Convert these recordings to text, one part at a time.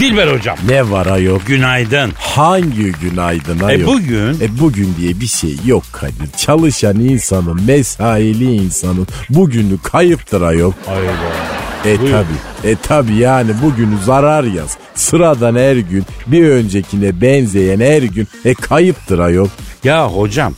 Dilber hocam. Ne var ayol? Günaydın. Hangi günaydın ayol? E bugün E bugün diye bir şey yok Kadir. Çalışan insanın, mesaili insanın bugünü kayıptır ayol. E Buyur. tabi. E tabi yani bugünü zarar yaz. Sıradan her gün bir öncekine benzeyen her gün e kayıptır ayol. ya hocam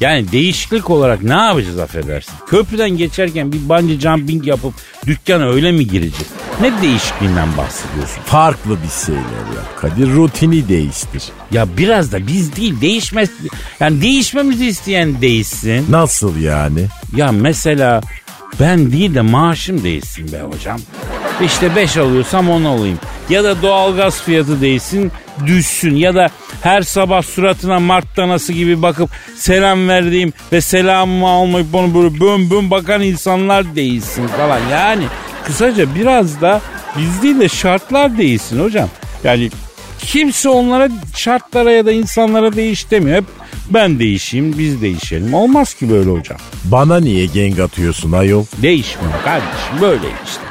yani değişiklik olarak ne yapacağız affedersin? Köprüden geçerken bir bungee jumping yapıp dükkana öyle mi girecek? Ne değişikliğinden bahsediyorsun? Farklı bir şeyler yap Kadir. Rutini değiştir. Ya biraz da biz değil değişmez. Yani değişmemizi isteyen değişsin. Nasıl yani? Ya mesela ben değil de maaşım değişsin be hocam. İşte 5 alıyorsam 10 alayım. Ya da doğalgaz fiyatı değişsin düşsün. Ya da her sabah suratına Mart danası gibi bakıp selam verdiğim ve selamımı almayıp onu böyle bön bön bakan insanlar değilsin falan. Yani kısaca biraz da biz değil de şartlar değilsin hocam. Yani kimse onlara şartlara ya da insanlara değiş demiyor. Hep ben değişeyim biz değişelim. Olmaz ki böyle hocam. Bana niye genk atıyorsun ayol? Değişmiyor kardeşim böyle işte.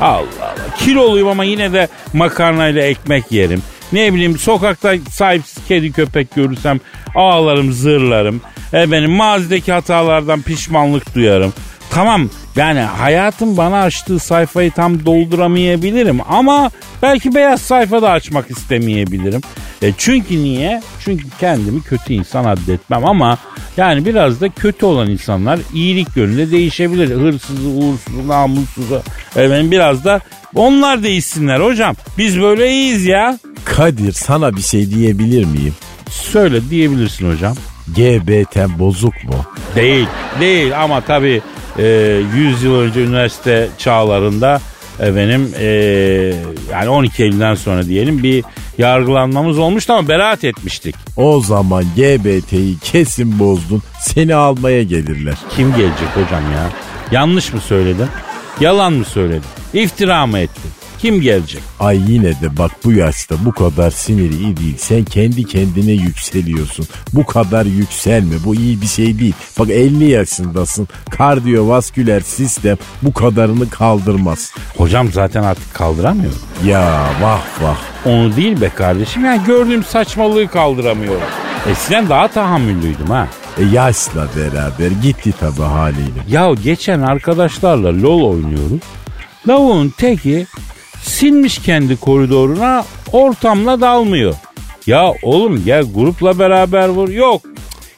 Allah Allah. Kiloluyum ama yine de makarnayla ekmek yerim. Ne bileyim sokakta sahipsiz kedi köpek görürsem ağlarım zırlarım. E benim mazideki hatalardan pişmanlık duyarım. Tamam yani hayatım bana açtığı sayfayı tam dolduramayabilirim ama belki beyaz sayfa da açmak istemeyebilirim. E çünkü niye? Çünkü kendimi kötü insan addetmem ama yani biraz da kötü olan insanlar iyilik yönünde değişebilir. Hırsızı, uğursuzu, namussuzu. Efendim biraz da onlar değişsinler hocam. Biz böyle iyiyiz ya. Kadir sana bir şey diyebilir miyim? Söyle diyebilirsin hocam. GBT bozuk mu? Değil, değil ama tabii 100 yıl önce üniversite çağlarında efendim e, yani 12 Eylül'den sonra diyelim bir yargılanmamız olmuştu ama beraat etmiştik. O zaman GBT'yi kesin bozdun. Seni almaya gelirler. Kim gelecek hocam ya? Yanlış mı söyledim? Yalan mı söyledim? İftira mı ettim? Kim gelecek? Ay yine de bak bu yaşta bu kadar siniri iyi değil. Sen kendi kendine yükseliyorsun. Bu kadar yükselme. Bu iyi bir şey değil. Bak 50 yaşındasın. Kardiyovasküler sistem bu kadarını kaldırmaz. Hocam zaten artık kaldıramıyorum. Ya vah vah. Onu değil be kardeşim. Yani gördüğüm saçmalığı kaldıramıyorum. Eskiden daha tahammüllüydüm ha. E yaşla beraber gitti tabi haliyle. Ya geçen arkadaşlarla LOL oynuyoruz. Lavuğun teki sinmiş kendi koridoruna ortamla dalmıyor. Ya oğlum gel grupla beraber vur. Yok.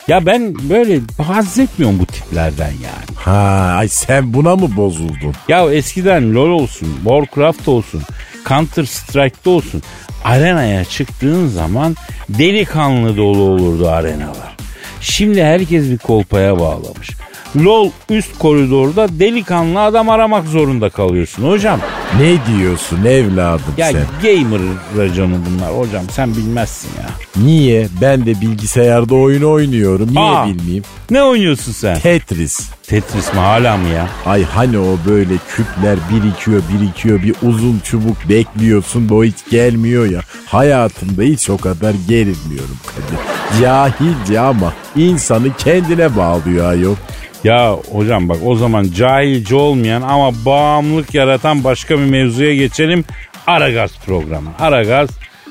Ya ben böyle haz etmiyorum bu tiplerden yani. Ha ay sen buna mı bozuldun? Ya eskiden LoL olsun, Warcraft olsun, Counter Strike'da olsun arenaya çıktığın zaman delikanlı dolu olurdu arenalar. Şimdi herkes bir kolpaya bağlamış. LOL üst koridorda delikanlı adam aramak zorunda kalıyorsun hocam. Ne diyorsun evladım Ya sen? gamer raconu bunlar hocam sen bilmezsin ya. Niye? Ben de bilgisayarda oyun oynuyorum. Niye Aa. bilmeyeyim? Ne oynuyorsun sen? Tetris. Tetris mi hala mı ya? Ay hani o böyle küpler birikiyor birikiyor bir uzun çubuk bekliyorsun da o hiç gelmiyor ya. Hayatımda hiç o kadar gerilmiyorum Kadir. Cahilce ama insanı kendine bağlıyor ayol. Ya hocam bak o zaman cahilce olmayan ama bağımlılık yaratan başka bir mevzuya geçelim. Aragaz programı. Aragaz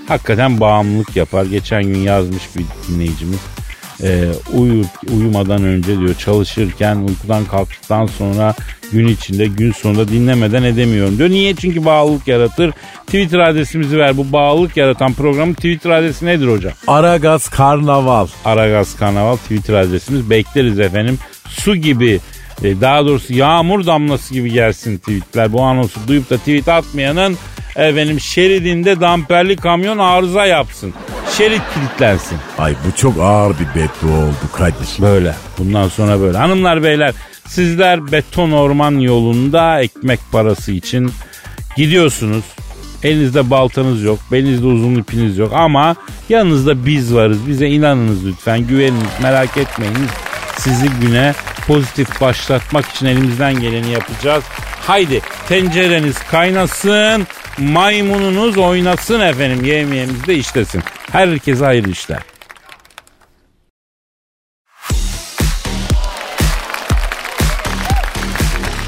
hakikaten bağımlılık yapar. Geçen gün yazmış bir dinleyicimiz. e, uyur, uyumadan önce diyor çalışırken uykudan kalktıktan sonra gün içinde gün sonunda dinlemeden edemiyorum diyor. Niye? Çünkü bağlılık yaratır. Twitter adresimizi ver. Bu bağlılık yaratan programın Twitter adresi nedir hocam? Aragaz Karnaval. Aragaz Karnaval Twitter adresimiz. Bekleriz efendim. Su gibi e, daha doğrusu yağmur damlası gibi gelsin tweetler. Bu anonsu duyup da tweet atmayanın efendim şeridinde damperli kamyon arıza yapsın. Şerit kilitlensin. Ay bu çok ağır bir beddua oldu Kadir. Böyle. Bundan sonra böyle. Hanımlar beyler sizler beton orman yolunda ekmek parası için gidiyorsunuz. Elinizde baltanız yok, belinizde uzun ipiniz yok ama yanınızda biz varız. Bize inanınız lütfen, güveniniz, merak etmeyiniz. Sizi güne pozitif başlatmak için elimizden geleni yapacağız. Haydi tencereniz kaynasın, maymununuz oynasın efendim, yemeğimiz de işlesin. Herkese hayırlı işler.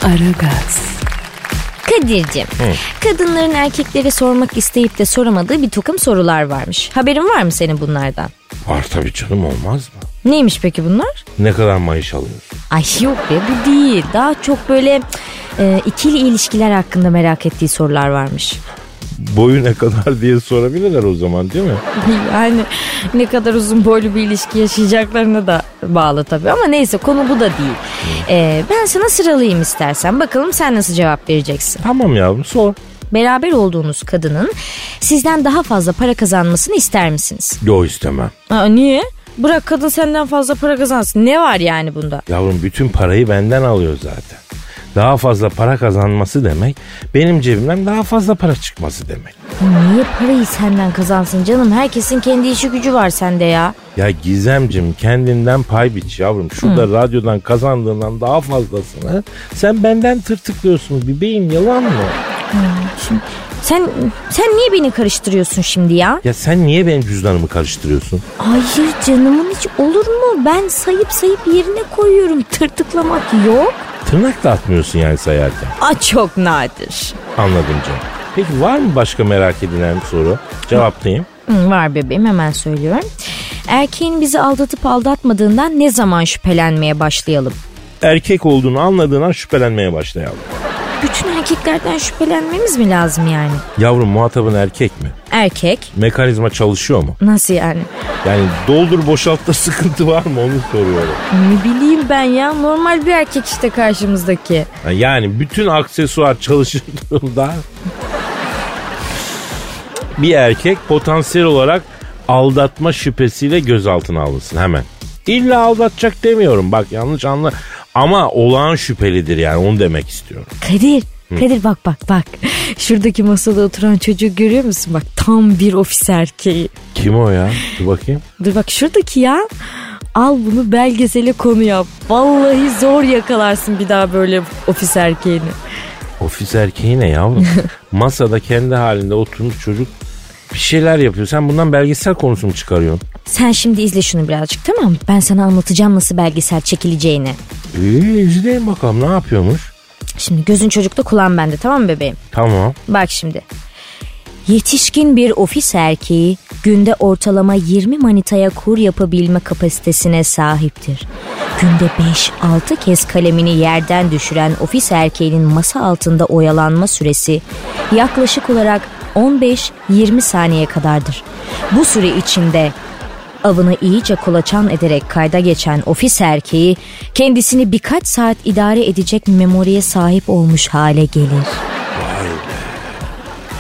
Aragaz. Kadir'cim, kadınların erkeklere sormak isteyip de soramadığı bir takım sorular varmış. Haberin var mı senin bunlardan? Var tabii canım olmaz mı? Neymiş peki bunlar? Ne kadar maaş alıyorsun? Ay yok be bu değil. Daha çok böyle e, ikili ilişkiler hakkında merak ettiği sorular varmış. Boyu ne kadar diye sorabilirler o zaman değil mi? Yani ne kadar uzun boylu bir ilişki yaşayacaklarına da bağlı tabii ama neyse konu bu da değil. E, ben sana sıralayayım istersen bakalım sen nasıl cevap vereceksin. Tamam yavrum sor. Beraber olduğunuz kadının sizden daha fazla para kazanmasını ister misiniz? Yo istemem. Aa, niye? Bırak kadın senden fazla para kazansın. Ne var yani bunda? Yavrum bütün parayı benden alıyor zaten. Daha fazla para kazanması demek benim cebimden daha fazla para çıkması demek. Niye parayı senden kazansın canım? Herkesin kendi işi gücü var sende ya. Ya Gizemcim kendinden pay biç yavrum. Şurada radyodan kazandığından daha fazlasını sen benden tırtıklıyorsun bebeğim yalan mı? Şimdi sen sen niye beni karıştırıyorsun şimdi ya? Ya sen niye benim cüzdanımı karıştırıyorsun? Hayır canımın hiç olur mu? Ben sayıp sayıp yerine koyuyorum. Tırtıklamak yok. Tırnak da atmıyorsun yani sayarken. Aa çok nadir. Anladım canım. Peki var mı başka merak edilen bir soru? Cevaplayayım. Hı, var bebeğim hemen söylüyorum. Erkeğin bizi aldatıp aldatmadığından ne zaman şüphelenmeye başlayalım? Erkek olduğunu anladığın an şüphelenmeye başlayalım. Bütün erkeklerden şüphelenmemiz mi lazım yani? Yavrum muhatabın erkek mi? Erkek Mekanizma çalışıyor mu? nasıl yani? Yani doldur boşaltta sıkıntı var mı onu soruyorum. Ne bileyim ben ya normal bir erkek işte karşımızdaki. Yani bütün aksesuar çalıştığında bir erkek potansiyel olarak aldatma şüphesiyle gözaltına alınsın hemen. İlla aldatacak demiyorum bak yanlış anla. Ama olağan şüphelidir yani onu demek istiyorum. Kadir Kadir bak bak bak. Şuradaki masada oturan çocuğu görüyor musun? Bak tam bir ofis erkeği. Kim o ya? Dur bakayım. Dur bak şuradaki ya. Al bunu belgesele konu yap. Vallahi zor yakalarsın bir daha böyle ofis erkeğini. Ofis erkeği ne yavrum? Masada kendi halinde oturmuş çocuk bir şeyler yapıyor. Sen bundan belgesel konusu mu çıkarıyorsun? Sen şimdi izle şunu birazcık tamam mı? Ben sana anlatacağım nasıl belgesel çekileceğini. İyi izleyin bakalım ne yapıyormuş. Şimdi gözün çocukta kulağın bende tamam mı bebeğim? Tamam. Bak şimdi. Yetişkin bir ofis erkeği günde ortalama 20 manitaya kur yapabilme kapasitesine sahiptir. Günde 5-6 kez kalemini yerden düşüren ofis erkeğinin masa altında oyalanma süresi yaklaşık olarak 15-20 saniye kadardır. Bu süre içinde avını iyice kolaçan ederek kayda geçen ofis erkeği kendisini birkaç saat idare edecek memoriye sahip olmuş hale gelir.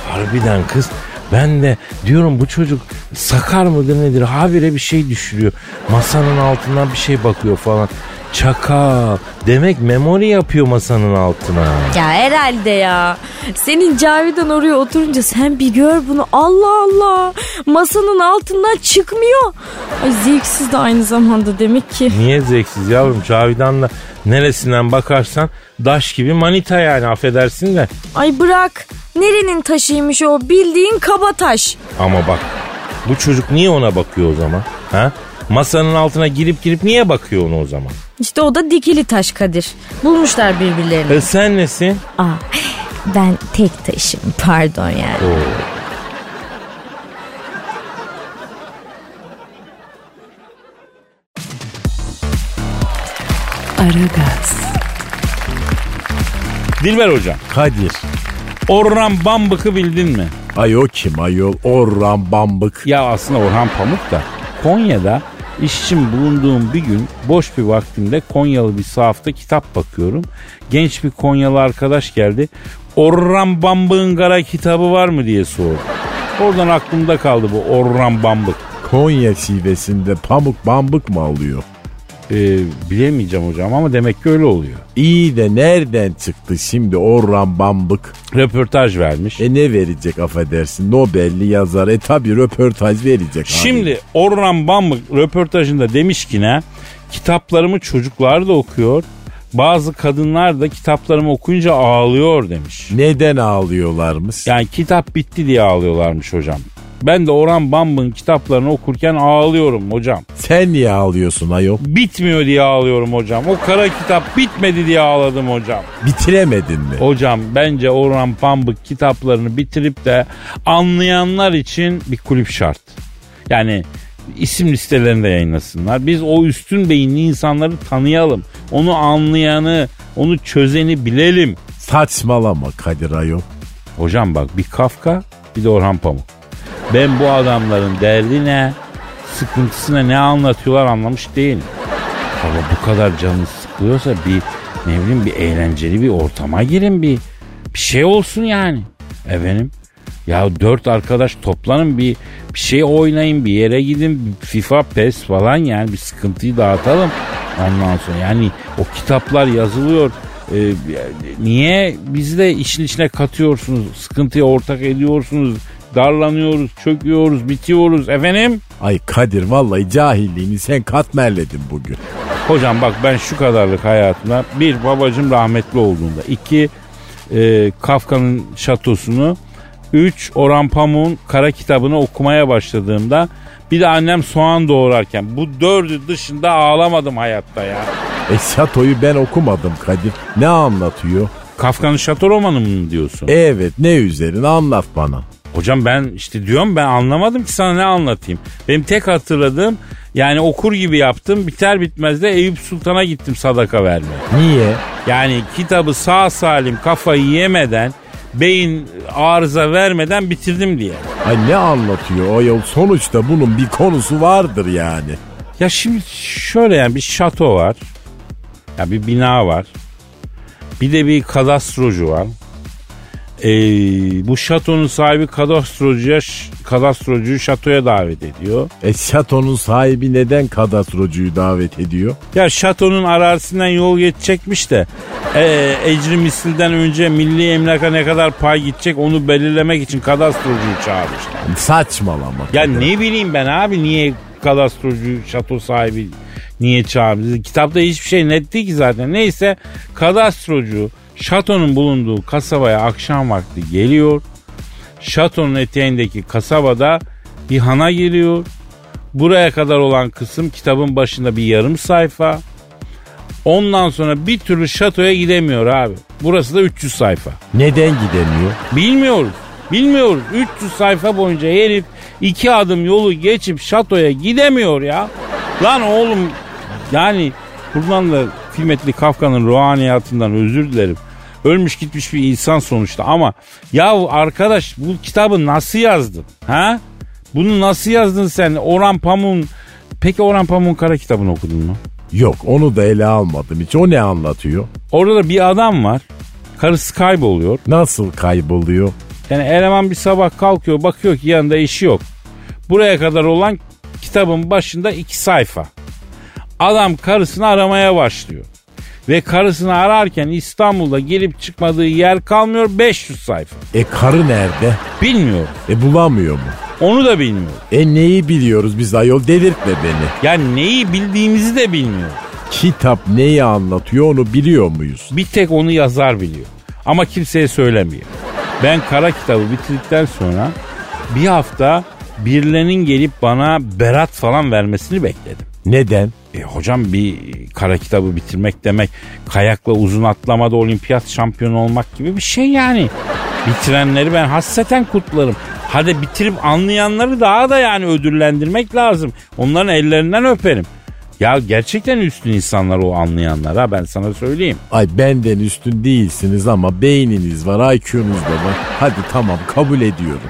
Harbiden kız ben de diyorum bu çocuk sakar mıdır nedir habire bir şey düşürüyor. Masanın altından bir şey bakıyor falan. Çakal. Demek memori yapıyor masanın altına. Ya herhalde ya. Senin Cavidan oraya oturunca sen bir gör bunu. Allah Allah. Masanın altından çıkmıyor. Ay zevksiz de aynı zamanda demek ki. Niye zevksiz yavrum Cavidan'la neresinden bakarsan daş gibi manita yani affedersin de. Ay bırak. Nerenin taşıymış o bildiğin kaba taş. Ama bak bu çocuk niye ona bakıyor o zaman? Ha? Masanın altına girip girip niye bakıyor ona o zaman? İşte o da dikili taş Kadir. Bulmuşlar birbirlerini. E sen nesin? Aa, ben tek taşım pardon yani. Oo. Aragaz. Dilber hocam. Kadir. Orhan Bambık'ı bildin mi? Ay o kim ayol? Orhan Bambık. Ya aslında Orhan Pamuk da Konya'da iş için bulunduğum bir gün boş bir vaktimde Konyalı bir sahafta kitap bakıyorum. Genç bir Konyalı arkadaş geldi. Orhan Bambık'ın kara kitabı var mı diye sordu. Oradan aklımda kaldı bu Orhan Bambık. Konya şivesinde pamuk bambık mı alıyor? Ee, bilemeyeceğim hocam ama demek ki öyle oluyor. İyi de nereden çıktı şimdi Orhan Bambık? Röportaj vermiş. E ne verecek affedersin? Nobel'li yazar. E tabi röportaj verecek. abi. Şimdi Orhan Bambık röportajında demiş ki ne? Kitaplarımı çocuklar da okuyor. Bazı kadınlar da kitaplarımı okuyunca ağlıyor demiş. Neden ağlıyorlarmış? Yani kitap bitti diye ağlıyorlarmış hocam. Ben de Orhan Bambık'ın kitaplarını okurken ağlıyorum hocam. Sen niye ağlıyorsun ayol? Bitmiyor diye ağlıyorum hocam. O kara kitap bitmedi diye ağladım hocam. Bitiremedin mi? Hocam bence Orhan Pambık kitaplarını bitirip de anlayanlar için bir kulüp şart. Yani isim listelerinde yayınlasınlar. Biz o üstün beyinli insanları tanıyalım. Onu anlayanı, onu çözeni bilelim. Saçmalama Kadir ayol. Hocam bak bir Kafka bir de Orhan Pamuk. Ben bu adamların derdi ne, sıkıntısına ne anlatıyorlar anlamış değilim. Ama bu kadar canınız sıkılıyorsa bir ne bileyim bir eğlenceli bir ortama girin bir bir şey olsun yani. Efendim ya dört arkadaş toplanın bir bir şey oynayın bir yere gidin FIFA PES falan yani bir sıkıntıyı dağıtalım. Ondan sonra yani o kitaplar yazılıyor. Ee, niye bizi de işin içine katıyorsunuz? Sıkıntıya ortak ediyorsunuz. Darlanıyoruz, çöküyoruz, bitiyoruz efendim. Ay Kadir vallahi cahilliğini sen katmerledin bugün. Hocam bak ben şu kadarlık hayatımda bir babacım rahmetli olduğunda iki e, Kafka'nın şatosunu üç Orhan Pamuk'un kara kitabını okumaya başladığımda bir de annem soğan doğurarken bu dördü dışında ağlamadım hayatta ya. E şatoyu ben okumadım Kadir. Ne anlatıyor? Kafka'nın şato romanı mı diyorsun? Evet ne üzerine anlat bana. Hocam ben işte diyorum ben anlamadım ki sana ne anlatayım. Benim tek hatırladığım yani okur gibi yaptım biter bitmez de Eyüp Sultan'a gittim sadaka vermeye. Niye? Yani kitabı sağ salim kafayı yemeden beyin arıza vermeden bitirdim diye. Ay ne anlatıyor o yol? Sonuçta bunun bir konusu vardır yani. Ya şimdi şöyle yani bir şato var. Ya bir bina var. Bir de bir kadastrocu var. Ee, bu şatonun sahibi kadastrocuya kadastrocuyu şatoya davet ediyor. E şatonun sahibi neden kadastrocuyu davet ediyor? Ya şatonun arazisinden yol geçecekmiş de e, ecri misilden önce milli emlaka ne kadar pay gidecek onu belirlemek için kadastrocuyu çağırmışlar. Saçmalama. Ya Kadir. ne bileyim ben abi niye kadastrocu şato sahibi niye çağırmış? Kitapta hiçbir şey net değil ki zaten. Neyse kadastrocu şatonun bulunduğu kasabaya akşam vakti geliyor. Şatonun eteğindeki kasabada bir hana giriyor. Buraya kadar olan kısım kitabın başında bir yarım sayfa. Ondan sonra bir türlü şatoya gidemiyor abi. Burası da 300 sayfa. Neden gidemiyor? Bilmiyoruz. Bilmiyoruz. 300 sayfa boyunca herif iki adım yolu geçip şatoya gidemiyor ya. Lan oğlum yani buradan da kıymetli Kafka'nın ruhaniyatından özür dilerim. Ölmüş gitmiş bir insan sonuçta ama ya arkadaş bu kitabı nasıl yazdın? Ha? Bunu nasıl yazdın sen? Orhan Pamuk'un Peki Orhan Pamuk'un kara kitabını okudun mu? Yok onu da ele almadım hiç. O ne anlatıyor? Orada da bir adam var. Karısı kayboluyor. Nasıl kayboluyor? Yani eleman bir sabah kalkıyor bakıyor ki yanında işi yok. Buraya kadar olan kitabın başında iki sayfa. Adam karısını aramaya başlıyor. Ve karısını ararken İstanbul'da gelip çıkmadığı yer kalmıyor 500 sayfa. E karı nerede? Bilmiyor. E bulamıyor mu? Onu da bilmiyor. E neyi biliyoruz biz ayol delirtme beni. Yani neyi bildiğimizi de bilmiyor. Kitap neyi anlatıyor onu biliyor muyuz? Bir tek onu yazar biliyor. Ama kimseye söylemiyor. Ben kara kitabı bitirdikten sonra bir hafta birilerinin gelip bana berat falan vermesini bekledim. Neden? E, hocam bir kara kitabı bitirmek demek kayakla uzun atlamada olimpiyat şampiyonu olmak gibi bir şey yani. Bitirenleri ben hasreten kutlarım. Hadi bitirip anlayanları daha da yani ödüllendirmek lazım. Onların ellerinden öperim. Ya gerçekten üstün insanlar o anlayanlar ha ben sana söyleyeyim. Ay benden üstün değilsiniz ama beyniniz var, IQ'nuz da var. Hadi tamam kabul ediyorum.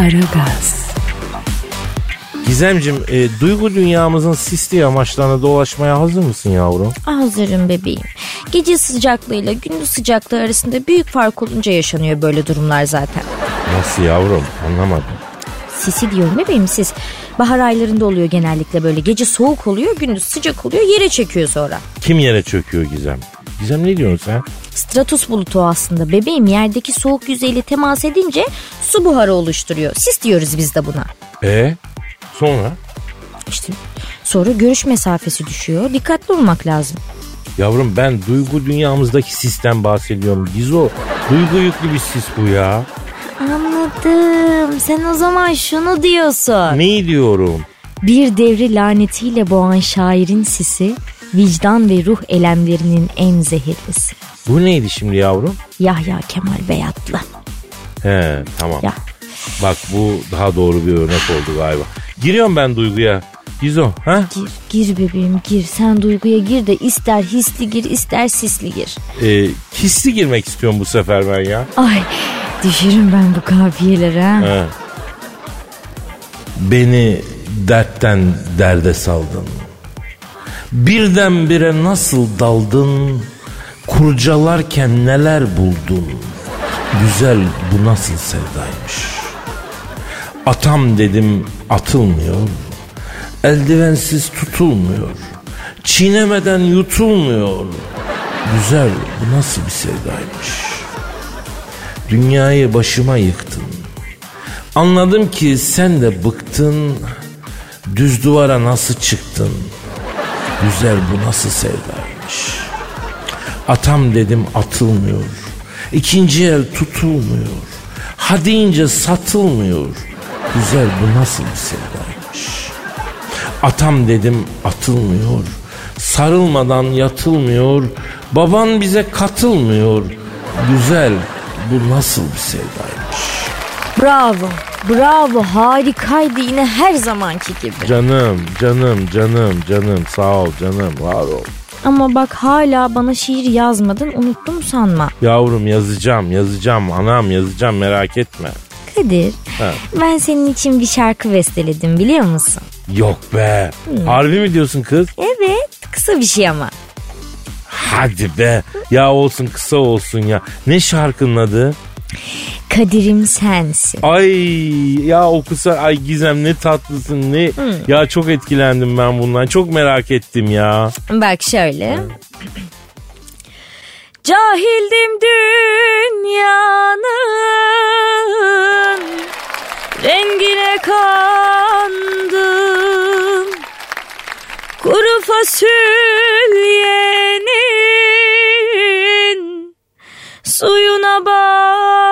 Aragaz, Gizemcim e, duygu dünyamızın sisli yamaçlarına dolaşmaya hazır mısın yavrum? Hazırım bebeğim. Gece sıcaklığıyla gündüz sıcaklığı arasında büyük fark olunca yaşanıyor böyle durumlar zaten. Nasıl yavrum anlamadım. Sisi diyorum bebeğim siz. Bahar aylarında oluyor genellikle böyle. Gece soğuk oluyor, gündüz sıcak oluyor, yere çekiyor sonra. Kim yere çöküyor Gizem? Gizem ne diyorsun sen? Stratus bulutu aslında. Bebeğim yerdeki soğuk yüzeyle temas edince su buharı oluşturuyor. Sis diyoruz biz de buna. E sonra? İşte sonra görüş mesafesi düşüyor. Dikkatli olmak lazım. Yavrum ben duygu dünyamızdaki sisten bahsediyorum. Gizo duygu yüklü bir sis bu ya. Anladım. Sen o zaman şunu diyorsun. Ne diyorum? Bir devri lanetiyle boğan şairin sisi, vicdan ve ruh elemlerinin en zehirlisi. Bu neydi şimdi yavrum? Yahya Kemal Beyatlı. He tamam. Ya. Bak bu daha doğru bir örnek oldu galiba. Giriyorum ben duyguya. Gizo ha? Gir, gir bebeğim gir. Sen duyguya gir de ister hisli gir ister sisli gir. Ee, hisli girmek istiyorum bu sefer ben ya. Ay düşürüm ben bu kafiyeleri ha. He. Beni dertten derde saldın. Birdenbire nasıl daldın? Kurcalarken neler buldun? Güzel bu nasıl sevdaymış. Atam dedim atılmıyor. Eldivensiz tutulmuyor. Çiğnemeden yutulmuyor. Güzel bu nasıl bir sevdaymış. Dünyayı başıma yıktın. Anladım ki sen de bıktın. Düz duvara nasıl çıktın? Güzel bu nasıl sevdaymış. Atam dedim atılmıyor. İkinci el tutulmuyor. Ha deyince satılmıyor. Güzel bu nasıl bir sevdaymış. Atam dedim atılmıyor. Sarılmadan yatılmıyor. Baban bize katılmıyor. Güzel bu nasıl bir sevdaymış. Bravo. Bravo harikaydı yine her zamanki gibi. Canım, canım, canım, canım. Sağ ol canım, var ol. Ama bak hala bana şiir yazmadın unuttum sanma. Yavrum yazacağım, yazacağım. Anam yazacağım merak etme. Kadir Ha. ben senin için bir şarkı besteledim biliyor musun? Yok be. Harbi mi diyorsun kız? Evet kısa bir şey ama. Hadi be. Ya olsun kısa olsun ya. Ne şarkının adı? Kadir'im sensin. Ay ya o kısa ay Gizem ne tatlısın ne. Ya çok etkilendim ben bundan. Çok merak ettim ya. Bak şöyle. Cahildim dünyanın rengine kandım. Kuru fasulyenin suyuna bandım.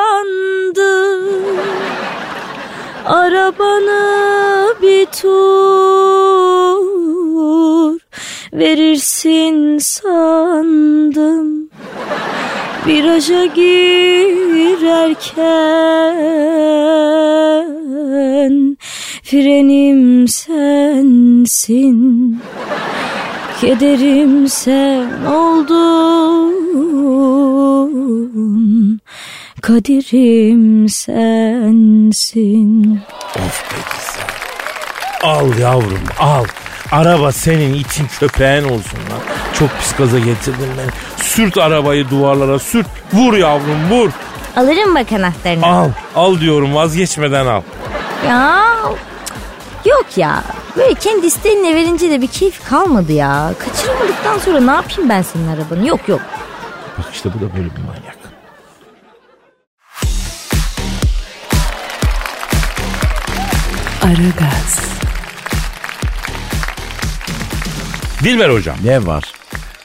Arabanı bir tur verirsin sandım. Viraja girerken frenim sensin. Kederim sen oldun. Kaderim sensin. Of be Gizem. Al yavrum al. Araba senin için köpeğin olsun lan. Çok pis gaza getirdin beni. Sürt arabayı duvarlara sürt. Vur yavrum vur. Alırım bak anahtarını. Al. Al diyorum vazgeçmeden al. Ya yok ya. Böyle kendi isteğinle verince de bir keyif kalmadı ya. Kaçırmadıktan sonra ne yapayım ben senin arabanı? Yok yok. Bak işte bu da böyle bir manyak. Aragaz, Dilber hocam. Ne var?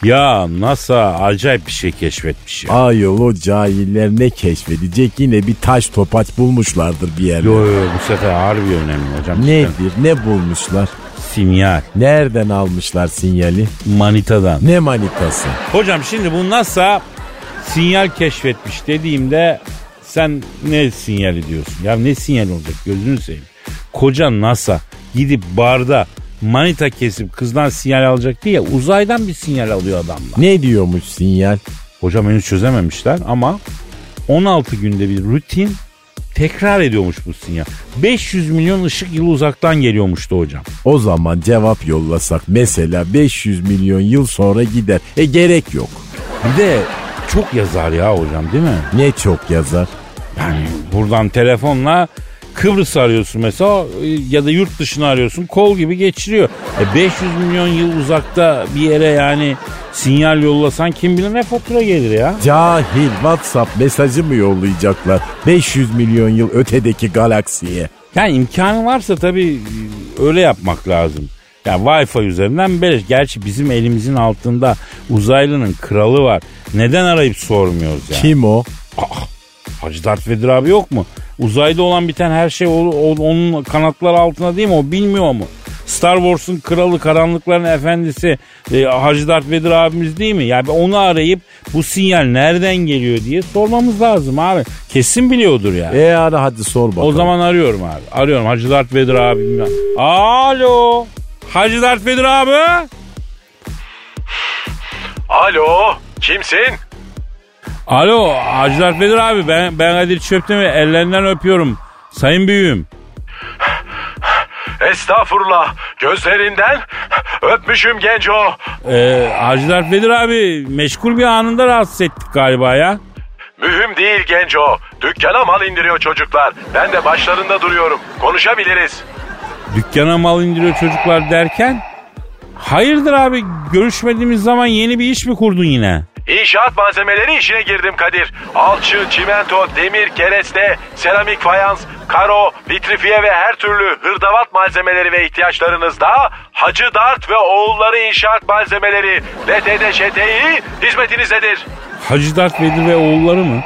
Ya NASA acayip bir şey keşfetmiş ya. Ayol o cahiller ne keşfedecek yine bir taş topaç bulmuşlardır bir yerde. Yo yo bu sefer harbi önemli hocam. Nedir ne bulmuşlar? Sinyal. Nereden almışlar sinyali? Manitadan. Ne manitası? Hocam şimdi bu NASA sinyal keşfetmiş dediğimde sen ne sinyali diyorsun? Ya ne sinyal olacak gözünü seveyim. Koca NASA gidip barda manita kesip kızdan sinyal alacak diye uzaydan bir sinyal alıyor adamlar. Ne diyormuş sinyal? Hocam henüz çözememişler ama 16 günde bir rutin tekrar ediyormuş bu sinyal. 500 milyon ışık yılı uzaktan geliyormuştu hocam. O zaman cevap yollasak mesela 500 milyon yıl sonra gider. E gerek yok. Bir de çok yazar ya hocam değil mi? Ne çok yazar. Yani buradan telefonla Kıbrıs arıyorsun mesela ya da yurt dışını arıyorsun kol gibi geçiriyor. E 500 milyon yıl uzakta bir yere yani sinyal yollasan kim bilir ne fatura gelir ya. Cahil WhatsApp mesajı mı yollayacaklar 500 milyon yıl ötedeki galaksiye? Yani imkanı varsa tabii öyle yapmak lazım. Yani Wi-Fi üzerinden beleş. Gerçi bizim elimizin altında uzaylının kralı var. Neden arayıp sormuyoruz yani? Kim o? Hacı Dert Vedir abi yok mu? Uzayda olan biten her şey o- o- onun kanatları altında değil mi? O bilmiyor mu? Star Wars'un kralı, karanlıkların efendisi e, Hacı Dert Vedir abimiz değil mi? Yani onu arayıp bu sinyal nereden geliyor diye sormamız lazım abi. Kesin biliyordur yani. E ara hadi sor bakalım. O zaman arıyorum abi. Arıyorum Hacı Dert Vedir abim. Alo. Hacı Dert Vedir abi. Alo kimsin? Alo Hacı Vedir abi ben, ben Kadir Çöptemir ellerinden öpüyorum. Sayın büyüğüm. Estağfurullah gözlerinden öpmüşüm genco. Ee, Hacı Vedir abi meşgul bir anında rahatsız ettik galiba ya. Mühim değil genco. Dükkana mal indiriyor çocuklar. Ben de başlarında duruyorum. Konuşabiliriz. Dükkana mal indiriyor çocuklar derken. Hayırdır abi görüşmediğimiz zaman yeni bir iş mi kurdun yine? İnşaat malzemeleri işine girdim Kadir. Alçı, çimento, demir, kereste, seramik fayans, karo, vitrifiye ve her türlü hırdavat malzemeleri ve ihtiyaçlarınızda Hacı Dart ve oğulları inşaat malzemeleri LTD ŞTİ hizmetinizdedir. Hacı Dert Vedir ve oğulları mı?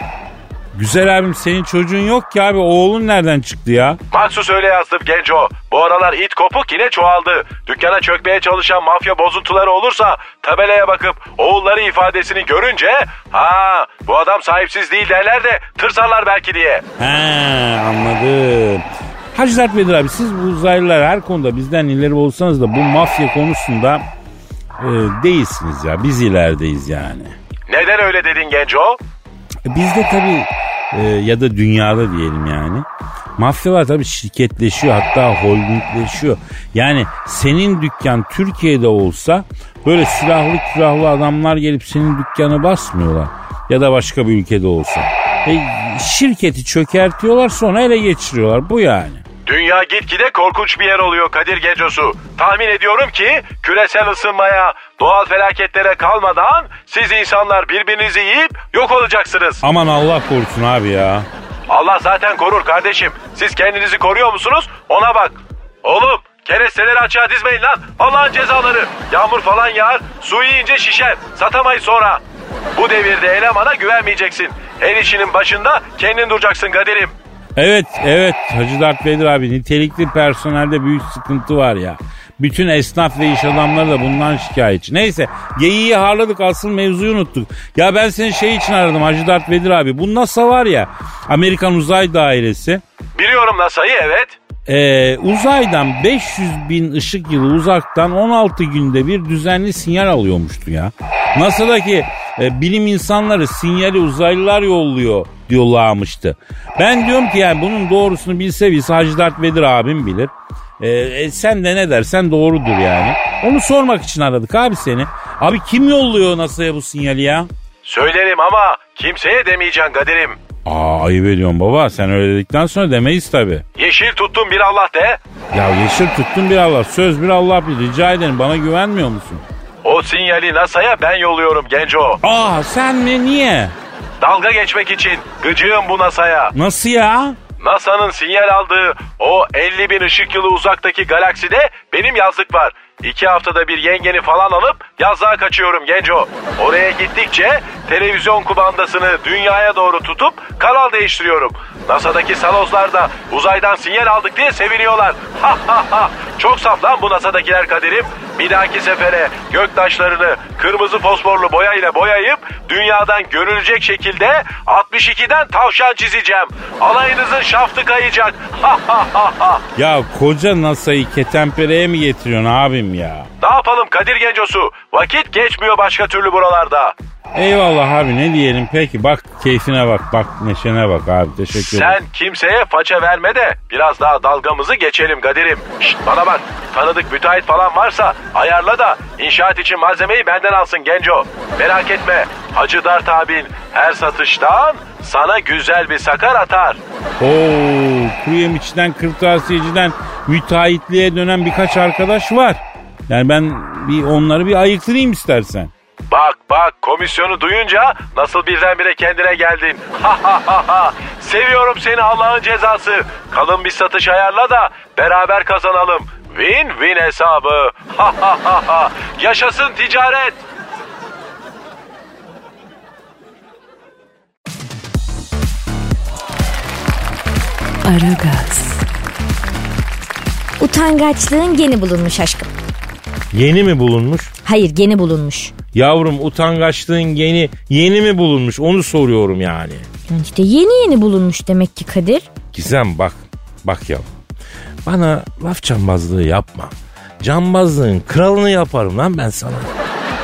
Güzel abim senin çocuğun yok ki abi oğlun nereden çıktı ya? Maksus öyle yazdım genco. Bu aralar it kopuk yine çoğaldı. Dükkana çökmeye çalışan mafya bozuntuları olursa tabelaya bakıp oğulları ifadesini görünce ha bu adam sahipsiz değil derler de tırsarlar belki diye. He anladım. Hacı Dert Vedir abi siz bu uzaylılar her konuda bizden ileri olsanız da bu mafya konusunda e, değilsiniz ya. Biz ilerideyiz yani. Neden öyle dedin genco? E, bizde tabii e, ya da dünyada diyelim yani. Mafyalar tabii şirketleşiyor hatta holdingleşiyor. Yani senin dükkan Türkiye'de olsa böyle silahlı külahlı adamlar gelip senin dükkanı basmıyorlar. Ya da başka bir ülkede olsa. E, şirketi çökertiyorlar sonra ele geçiriyorlar bu yani. Dünya gitgide korkunç bir yer oluyor Kadir Gecosu. Tahmin ediyorum ki küresel ısınmaya, doğal felaketlere kalmadan siz insanlar birbirinizi yiyip yok olacaksınız. Aman Allah korusun abi ya. Allah zaten korur kardeşim. Siz kendinizi koruyor musunuz? Ona bak. Oğlum keresteleri açığa dizmeyin lan. Allah'ın cezaları. Yağmur falan yağar, su yiyince şişer. Satamayız sonra. Bu devirde elemana güvenmeyeceksin. Her işinin başında kendin duracaksın Kadir'im. Evet evet Hacı Dert Vedir abi nitelikli personelde büyük sıkıntı var ya. Bütün esnaf ve iş adamları da bundan şikayetçi. Neyse geyiği harladık asıl mevzuyu unuttuk. Ya ben seni şey için aradım Hacı Dert Vedir abi. Bu NASA var ya Amerikan Uzay Dairesi. Biliyorum NASA'yı evet. Ee, uzaydan 500 bin ışık yılı uzaktan 16 günde bir düzenli sinyal alıyormuştu ya. NASA'daki e, bilim insanları sinyali uzaylılar yolluyor diyorlarmıştı. Ben diyorum ki yani bunun doğrusunu bilse bilse Hacı Dert Vedir abim bilir. E, e, sen de ne dersen doğrudur yani. Onu sormak için aradık abi seni. Abi kim yolluyor NASA'ya bu sinyali ya? Söylerim ama kimseye demeyeceksin Kadir'im. Aa ayıp ediyorsun baba sen öyle dedikten sonra demeyiz tabi. Yeşil tuttum bir Allah de. Ya yeşil tuttun bir Allah söz bir Allah bir rica ederim bana güvenmiyor musun? O sinyali NASA'ya ben yolluyorum genco. Aa sen mi niye? Dalga geçmek için gıcığım bu NASA'ya. Nasıl ya? NASA'nın sinyal aldığı o 50 bin ışık yılı uzaktaki galakside benim yazlık var. İki haftada bir yengeni falan alıp yazlığa kaçıyorum genco. Oraya gittikçe televizyon kumandasını dünyaya doğru tutup kanal değiştiriyorum. NASA'daki salozlar da uzaydan sinyal aldık diye seviniyorlar. Ha ha ha. Çok saf lan bu NASA'dakiler Kadir'im. Bir dahaki sefere göktaşlarını kırmızı fosforlu boya ile boyayıp dünyadan görülecek şekilde 62'den tavşan çizeceğim. Alayınızın şaftı kayacak. Ha ha ha ha. Ya koca NASA'yı ketempereye mi getiriyorsun abim ya? Ne yapalım Kadir Gencosu? Vakit geçmiyor başka türlü buralarda. Eyvallah abi ne diyelim peki bak keyfine bak bak neşene bak abi teşekkür ederim. Sen kimseye faça verme de biraz daha dalgamızı geçelim Kadir'im. Şşt bana bak tanıdık müteahhit falan varsa ayarla da inşaat için malzemeyi benden alsın Genco. Merak etme Hacı Dert abin her satıştan sana güzel bir sakar atar. Oo, kuru yemişçiden kırtasiyeciden müteahhitliğe dönen birkaç arkadaş var. Yani ben bir onları bir ayıklayayım istersen. Bak bak komisyonu duyunca nasıl birdenbire kendine geldin. Ha ha ha ha. Seviyorum seni Allah'ın cezası. Kalın bir satış ayarla da beraber kazanalım. Win win hesabı. Ha ha ha ha. Yaşasın ticaret. Aragaz, Utangaçlığın geni bulunmuş aşkım. Yeni mi bulunmuş? Hayır geni bulunmuş. Yavrum utangaçlığın yeni yeni mi bulunmuş onu soruyorum yani. Yani işte yeni yeni bulunmuş demek ki Kadir. Gizem bak bak ya bana laf cambazlığı yapma. Cambazlığın kralını yaparım lan ben sana.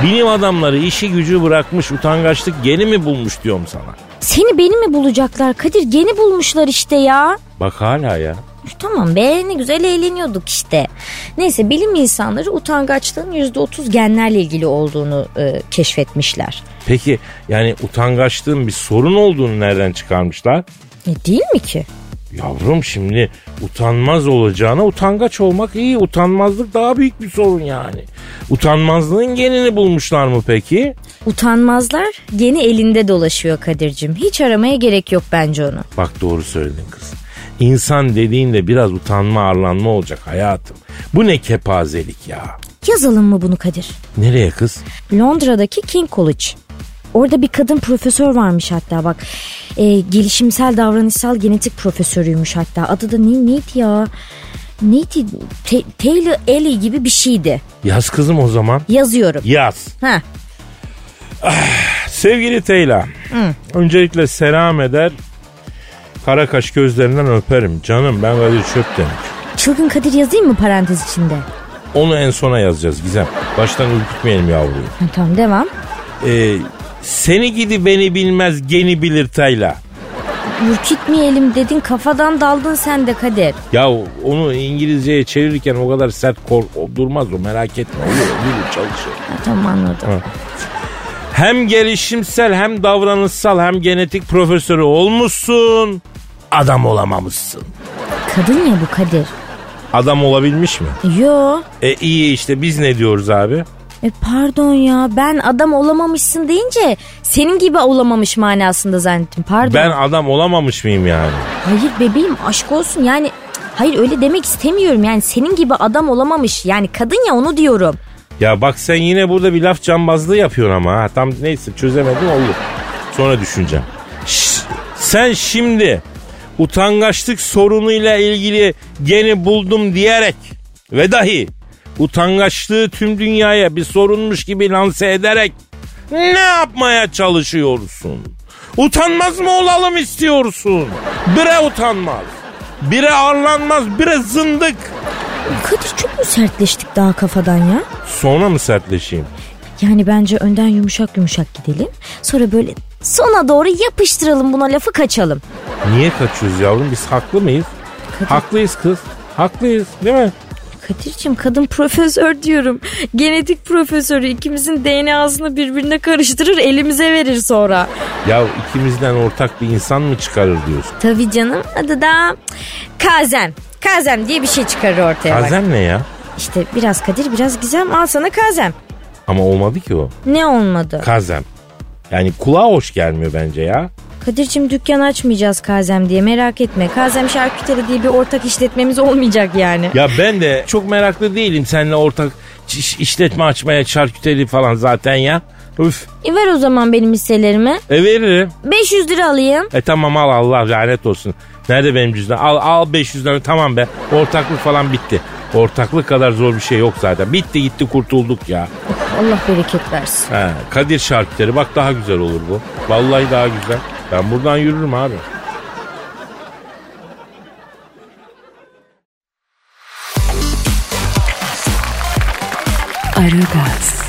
Bilim adamları işi gücü bırakmış utangaçlık yeni mi bulmuş diyorum sana. Seni beni mi bulacaklar Kadir? Geni bulmuşlar işte ya. Bak hala ya. Tamam be ne güzel eğleniyorduk işte. Neyse bilim insanları utangaçlığın %30 genlerle ilgili olduğunu e, keşfetmişler. Peki yani utangaçlığın bir sorun olduğunu nereden çıkarmışlar? E, değil mi ki? Yavrum şimdi utanmaz olacağına utangaç olmak iyi. Utanmazlık daha büyük bir sorun yani. Utanmazlığın genini bulmuşlar mı peki? Utanmazlar geni elinde dolaşıyor Kadir'cim. Hiç aramaya gerek yok bence onu. Bak doğru söyledin kız. İnsan dediğinde biraz utanma arlanma olacak hayatım. Bu ne kepazelik ya. Yazalım mı bunu Kadir? Nereye kız? Londra'daki King College. Orada bir kadın profesör varmış hatta bak. E, gelişimsel davranışsal genetik profesörüymüş hatta. Adı da ne, neydi ya? Neydi? Te- Taylor Ellie gibi bir şeydi. Yaz kızım o zaman. Yazıyorum. Yaz. Ha. Sevgili Teyla. Öncelikle selam eder. Kara kaş gözlerinden öperim. Canım ben Kadir Çöpten. Çılgın Kadir yazayım mı parantez içinde? Onu en sona yazacağız Gizem. Baştan ürkütmeyelim yavruyu. Tamam devam. Ee, seni gidi beni bilmez geni bilir Tayla. Ürkütmeyelim dedin kafadan daldın sen de Kadir. Ya onu İngilizceye çevirirken o kadar sert kork durmaz o merak etme. Olur, olur çalışır. Ha, tamam anladım. Hem gelişimsel hem davranışsal hem genetik profesörü olmuşsun. Adam olamamışsın. Kadın ya bu Kadir. Adam olabilmiş mi? Yo. E iyi işte biz ne diyoruz abi? E pardon ya ben adam olamamışsın deyince senin gibi olamamış manasında zannettim pardon. Ben adam olamamış mıyım yani? Hayır bebeğim aşk olsun yani hayır öyle demek istemiyorum yani senin gibi adam olamamış yani kadın ya onu diyorum. Ya bak sen yine burada bir laf cambazlığı yapıyorsun ama ha. Tam neyse çözemedim olur. Sonra düşüneceğim. Şş, sen şimdi utangaçlık sorunuyla ilgili geni buldum diyerek ve dahi utangaçlığı tüm dünyaya bir sorunmuş gibi lanse ederek ne yapmaya çalışıyorsun? Utanmaz mı olalım istiyorsun? Bire utanmaz. Bire arlanmaz, bire zındık. Kadir çok mu sertleştik daha kafadan ya? Sonra mı sertleşeyim? Yani bence önden yumuşak yumuşak gidelim. Sonra böyle sona doğru yapıştıralım buna lafı kaçalım. Niye kaçıyoruz yavrum? Biz haklı mıyız? Kadir- Haklıyız kız. Haklıyız değil mi? Kadir'cim kadın profesör diyorum. Genetik profesörü ikimizin DNA'sını birbirine karıştırır elimize verir sonra. Ya ikimizden ortak bir insan mı çıkarır diyorsun? Tabii canım adı da Kazem. Kazem diye bir şey çıkarır ortaya bak. Kazem ne ya? İşte biraz Kadir biraz Gizem al sana Kazem. Ama olmadı ki o. Ne olmadı? Kazem. Yani kulağa hoş gelmiyor bence ya. Kadir'cim dükkan açmayacağız Kazem diye merak etme. Kazem Şarküteri diye bir ortak işletmemiz olmayacak yani. Ya ben de çok meraklı değilim seninle ortak iş- işletme açmaya çarküteri falan zaten ya. Üf. E ver o zaman benim hisselerimi. E veririm. 500 lira alayım. E tamam al Allah lanet olsun. Nerede benim cüzdan? Al al 500 lira tamam be. Ortaklık falan bitti. Ortaklık kadar zor bir şey yok zaten. Bitti gitti kurtulduk ya. Allah bereket versin. He, Kadir şarküteri bak daha güzel olur bu. Vallahi daha güzel. Ben buradan yürürüm abi. Aragaz,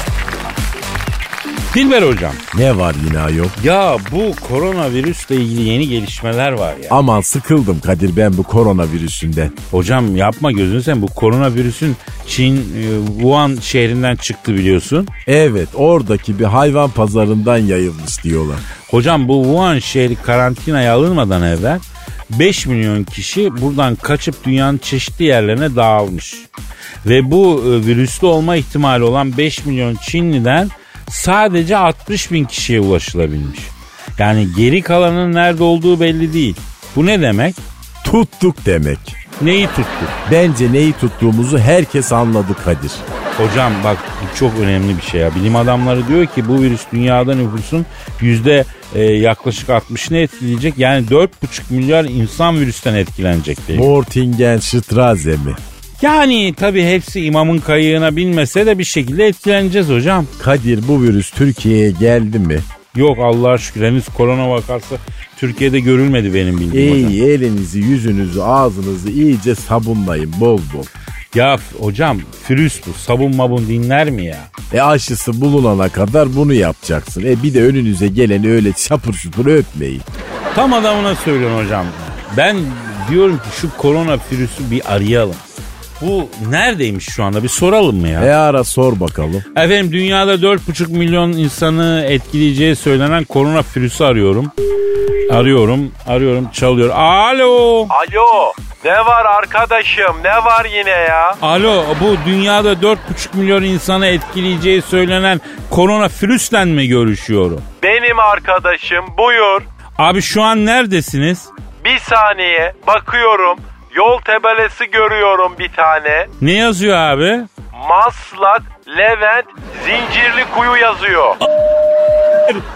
Dilber hocam. Ne var yine ayol? Ya bu koronavirüsle ilgili yeni gelişmeler var ya. Aman sıkıldım Kadir ben bu koronavirüsünden. Hocam yapma gözünü sen bu koronavirüsün Çin e, Wuhan şehrinden çıktı biliyorsun. Evet oradaki bir hayvan pazarından yayılmış diyorlar. Hocam bu Wuhan şehri karantinaya alınmadan evvel 5 milyon kişi buradan kaçıp dünyanın çeşitli yerlerine dağılmış. Ve bu e, virüslü olma ihtimali olan 5 milyon Çinliden sadece 60 bin kişiye ulaşılabilmiş. Yani geri kalanın nerede olduğu belli değil. Bu ne demek? Tuttuk demek. Neyi tuttuk? Bence neyi tuttuğumuzu herkes anladı Kadir. Hocam bak bu çok önemli bir şey ya. Bilim adamları diyor ki bu virüs dünyada nüfusun yüzde e, yaklaşık 60'ını etkileyecek. Yani 4,5 milyar insan virüsten etkilenecek diye. Mortingen Strasse mi? Yani tabii hepsi imamın kayığına binmese de bir şekilde etkileneceğiz hocam. Kadir bu virüs Türkiye'ye geldi mi? Yok Allah'a şükür henüz korona vakası Türkiye'de görülmedi benim bildiğim hocam. İyi elinizi, yüzünüzü, ağzınızı iyice sabunlayın bol bol. Ya hocam virüs bu sabun mabun dinler mi ya? E aşısı bulunana kadar bunu yapacaksın. E bir de önünüze geleni öyle çapır çupur öpmeyin. Tam adamına söylüyorsun hocam. Ben diyorum ki şu korona virüsü bir arayalım. Bu neredeymiş şu anda bir soralım mı ya? E ara sor bakalım. Efendim dünyada 4,5 milyon insanı etkileyeceği söylenen korona virüsü arıyorum. Arıyorum, arıyorum, çalıyor. Alo. Alo ne var arkadaşım ne var yine ya? Alo bu dünyada 4,5 milyon insanı etkileyeceği söylenen korona virüsle mi görüşüyorum? Benim arkadaşım buyur. Abi şu an neredesiniz? Bir saniye bakıyorum yol tabelası görüyorum bir tane. Ne yazıyor abi? Maslak, Levent, Zincirli Kuyu yazıyor.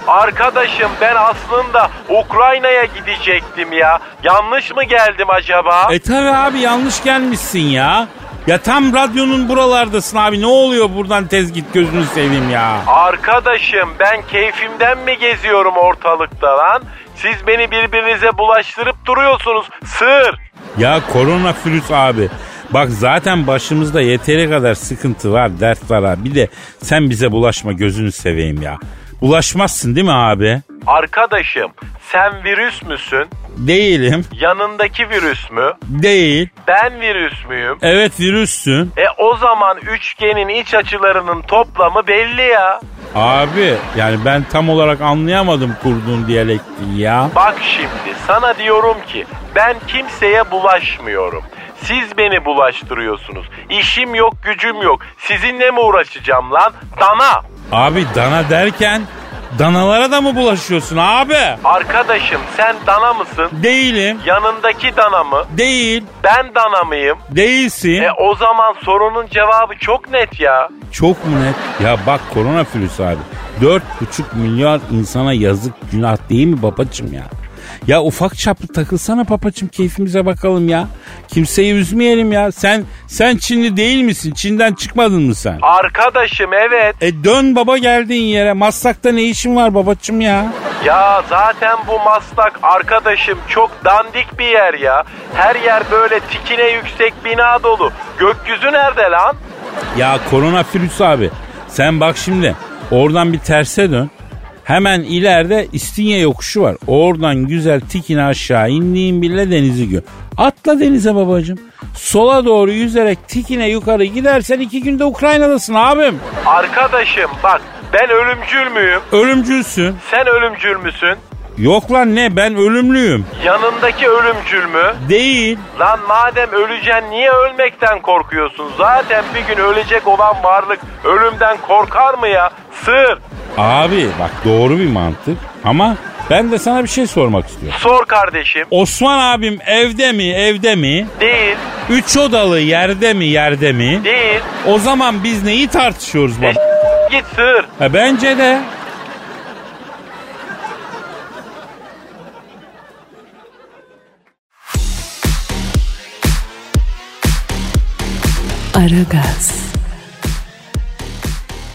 Arkadaşım ben aslında Ukrayna'ya gidecektim ya. Yanlış mı geldim acaba? E tabi abi yanlış gelmişsin ya. Ya tam radyonun buralardasın abi ne oluyor buradan tez git gözünü seveyim ya. Arkadaşım ben keyfimden mi geziyorum ortalıkta lan? Siz beni birbirinize bulaştırıp duruyorsunuz. Sır. Ya korona virüs abi. Bak zaten başımızda yeteri kadar sıkıntı var, dert var abi. Bir de sen bize bulaşma gözünü seveyim ya. Bulaşmazsın değil mi abi? Arkadaşım sen virüs müsün? Değilim. Yanındaki virüs mü? Değil. Ben virüs müyüm? Evet virüssün. E o zaman üçgenin iç açılarının toplamı belli ya. Abi yani ben tam olarak anlayamadım kurduğun diyalektiği ya. Bak şimdi sana diyorum ki ben kimseye bulaşmıyorum. Siz beni bulaştırıyorsunuz. İşim yok gücüm yok. Sizinle mi uğraşacağım lan? Dana. Abi dana derken danalara da mı bulaşıyorsun abi? Arkadaşım sen dana mısın? Değilim. Yanındaki dana mı? Değil. Ben dana mıyım? Değilsin. E o zaman sorunun cevabı çok net ya. Çok mu net? Ya bak korona virüsü abi. 4,5 milyar insana yazık günah değil mi babacım ya? Ya ufak çaplı takılsana papacım keyfimize bakalım ya. Kimseyi üzmeyelim ya. Sen sen Çinli değil misin? Çin'den çıkmadın mı sen? Arkadaşım evet. E dön baba geldiğin yere. Maslak'ta ne işin var babacım ya? Ya zaten bu maslak arkadaşım çok dandik bir yer ya. Her yer böyle tikine yüksek bina dolu. Gökyüzü nerede lan? Ya korona virüsü abi. Sen bak şimdi oradan bir terse dön. Hemen ileride İstinye yokuşu var. Oradan güzel tikine aşağı indiğin bile denizi gör. Atla denize babacım. Sola doğru yüzerek tikine yukarı gidersen iki günde Ukrayna'dasın abim. Arkadaşım bak ben ölümcül müyüm? Ölümcülsün. Sen ölümcül müsün? Yok lan ne ben ölümlüyüm. Yanındaki ölümcül mü? Değil. Lan madem öleceksin niye ölmekten korkuyorsun? Zaten bir gün ölecek olan varlık ölümden korkar mı ya? Sır. Abi bak doğru bir mantık ama ben de sana bir şey sormak istiyorum. Sor kardeşim. Osman abim evde mi evde mi? Değil. Üç odalı yerde mi yerde mi? Değil. O zaman biz neyi tartışıyoruz E, baba? git sır. Ha, bence de. Aragaz,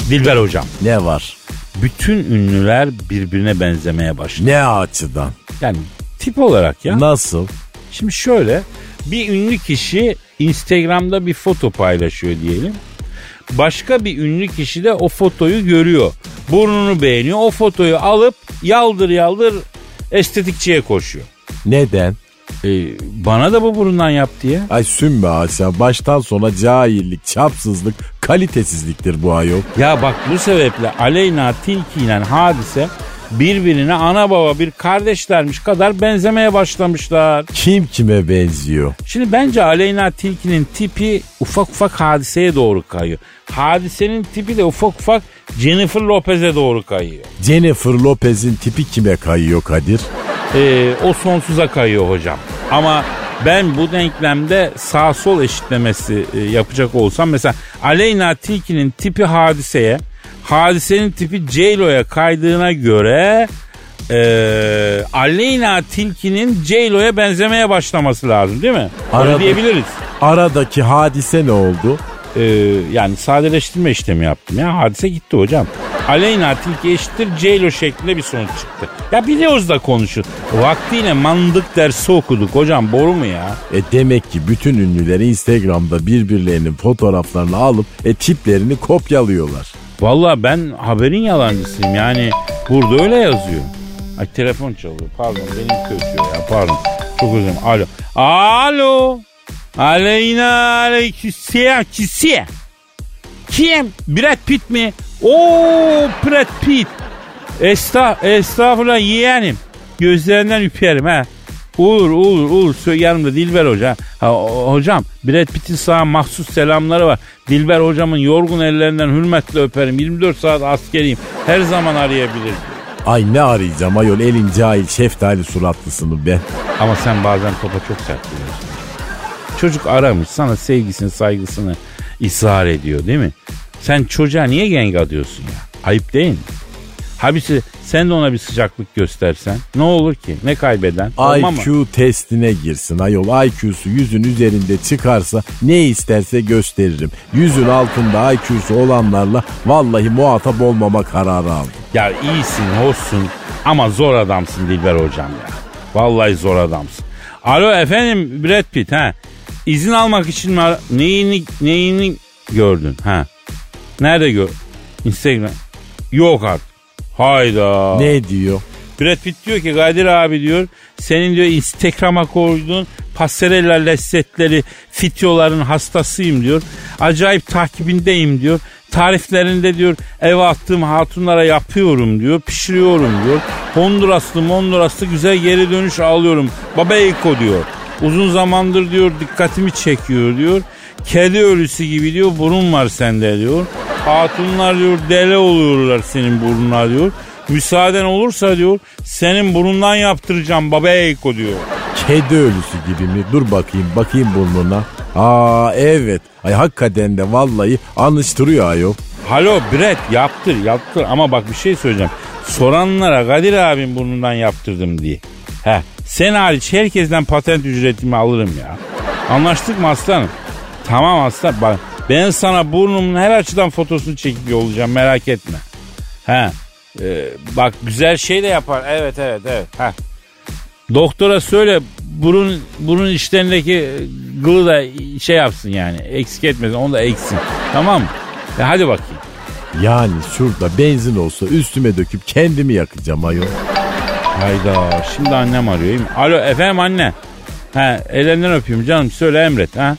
Dilber hocam. Ne var? Bütün ünlüler birbirine benzemeye başladı. Ne açıdan? Yani tip olarak ya. Nasıl? Şimdi şöyle bir ünlü kişi Instagram'da bir foto paylaşıyor diyelim. Başka bir ünlü kişi de o fotoyu görüyor. Burnunu beğeniyor. O fotoyu alıp yaldır yaldır estetikçiye koşuyor. Neden? Ee, bana da bu burundan yap diye. Ay sümme aşağı baştan sona cahillik, çapsızlık, kalitesizliktir bu ayol. Ya bak bu sebeple Aleyna Tilki ile Hadise birbirine ana baba bir kardeşlermiş kadar benzemeye başlamışlar. Kim kime benziyor? Şimdi bence Aleyna Tilki'nin tipi ufak ufak hadiseye doğru kayıyor. Hadisenin tipi de ufak ufak Jennifer Lopez'e doğru kayıyor. Jennifer Lopez'in tipi kime kayıyor Kadir? Ee, o sonsuza kayıyor hocam. Ama ben bu denklemde sağ sol eşitlemesi e, yapacak olsam mesela Aleyna Tilki'nin tipi hadiseye, hadisenin tipi J-Lo'ya kaydığına göre e, Aleyna Tilki'nin J-Lo'ya benzemeye başlaması lazım değil mi? Öyle Arada- diyebiliriz. Aradaki hadise ne oldu? Ee, yani sadeleştirme işlemi yaptım ya. Hadise gitti hocam. Aleyna Tilki eşittir J-Lo şeklinde bir sonuç çıktı. Ya biliyoruz da konuşur. Vaktiyle mandık dersi okuduk hocam boru mu ya? E demek ki bütün ünlüler Instagram'da birbirlerinin fotoğraflarını alıp e tiplerini kopyalıyorlar. Vallahi ben haberin yalancısıyım yani burada öyle yazıyor. Ay telefon çalıyor pardon benim kötü ya pardon. Çok özür dilerim. Alo. Alo. Aleyna aleyküsselam kisiye. Kim? Brad Pitt mi? Oo Brad Pitt. Esta, estağfurullah yeğenim. Gözlerinden üperim ha. Olur olur olur. Sö- Yanımda Dilber Hoca. Ha, hocam Brad Pitt'in sana mahsus selamları var. Dilber hocamın yorgun ellerinden hürmetle öperim. 24 saat askeriyim. Her zaman arayabilir. Ay ne arayacağım ayol elin cahil şeftali suratlısını be. Ama sen bazen topa çok sert giriyorsun. Çocuk aramış sana sevgisini saygısını ısrar ediyor değil mi? Sen çocuğa niye gang atıyorsun ya? Ayıp değil mi? Habisi sen de ona bir sıcaklık göstersen ne olur ki? Ne kaybeden? Olma mı? IQ testine girsin ayol. IQ'su yüzün üzerinde çıkarsa ne isterse gösteririm. Yüzün altında IQ'su olanlarla vallahi muhatap olmama kararı aldım. Ya iyisin, hoşsun ama zor adamsın Dilber hocam ya. Vallahi zor adamsın. Alo efendim Brad Pitt ha. İzin almak için mi ara- neyini, neyini gördün ha? Nerede gör? Instagram. Yok artık. Hayda. Ne diyor? Brad Pitt diyor ki Kadir abi diyor senin diyor Instagram'a koyduğun pasarella lezzetleri fityoların hastasıyım diyor. Acayip takibindeyim diyor. Tariflerinde diyor eve attığım hatunlara yapıyorum diyor. Pişiriyorum diyor. Honduraslı Honduraslı güzel geri dönüş alıyorum. Baba Eko diyor. Uzun zamandır diyor dikkatimi çekiyor diyor. Kedi ölüsü gibi diyor burun var sende diyor. Hatunlar diyor dele oluyorlar senin burnuna diyor. Müsaaden olursa diyor senin burundan yaptıracağım baba Eko diyor. Kedi ölüsü gibi mi? Dur bakayım bakayım burnuna. Aa evet. Ay hakikaten de vallahi anıştırıyor ayol. Halo Brett yaptır yaptır ama bak bir şey söyleyeceğim. Soranlara Kadir abim burnundan yaptırdım diye. He sen hariç herkesten patent ücretimi alırım ya. Anlaştık mı aslanım? Tamam aslan bak ben sana burnumun her açıdan fotosunu çekip yollayacağım merak etme. He e, bak güzel şey de yapar evet evet evet. He. Doktora söyle burun burun içlerindeki gılı da şey yapsın yani eksik etmesin onu da eksin tamam mı? E hadi bakayım. Yani şurada benzin olsa üstüme döküp kendimi yakacağım ayol. Hayda şimdi annem arıyor. değil mi? Alo efendim anne. Ha ellerinden öpüyorum canım söyle emret ha.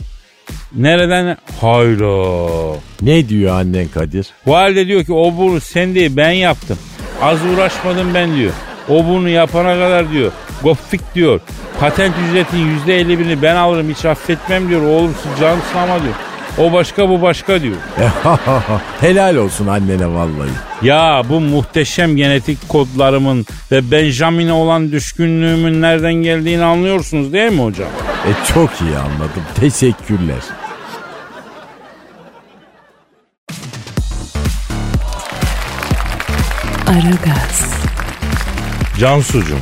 Nereden? Hayda. Ne diyor annen Kadir? Valide diyor ki o burnu sen değil ben yaptım. Az uğraşmadım ben diyor. O burnu yapana kadar diyor. Gofik diyor. Patent ücretin yüzde elli birini ben alırım hiç affetmem diyor. Olursun can sınama diyor. O başka bu başka diyor. Helal olsun annene vallahi. Ya bu muhteşem genetik kodlarımın ve Benjamin'e olan düşkünlüğümün nereden geldiğini anlıyorsunuz değil mi hocam? E çok iyi anladım. Teşekkürler. Aragaz, Cansucum.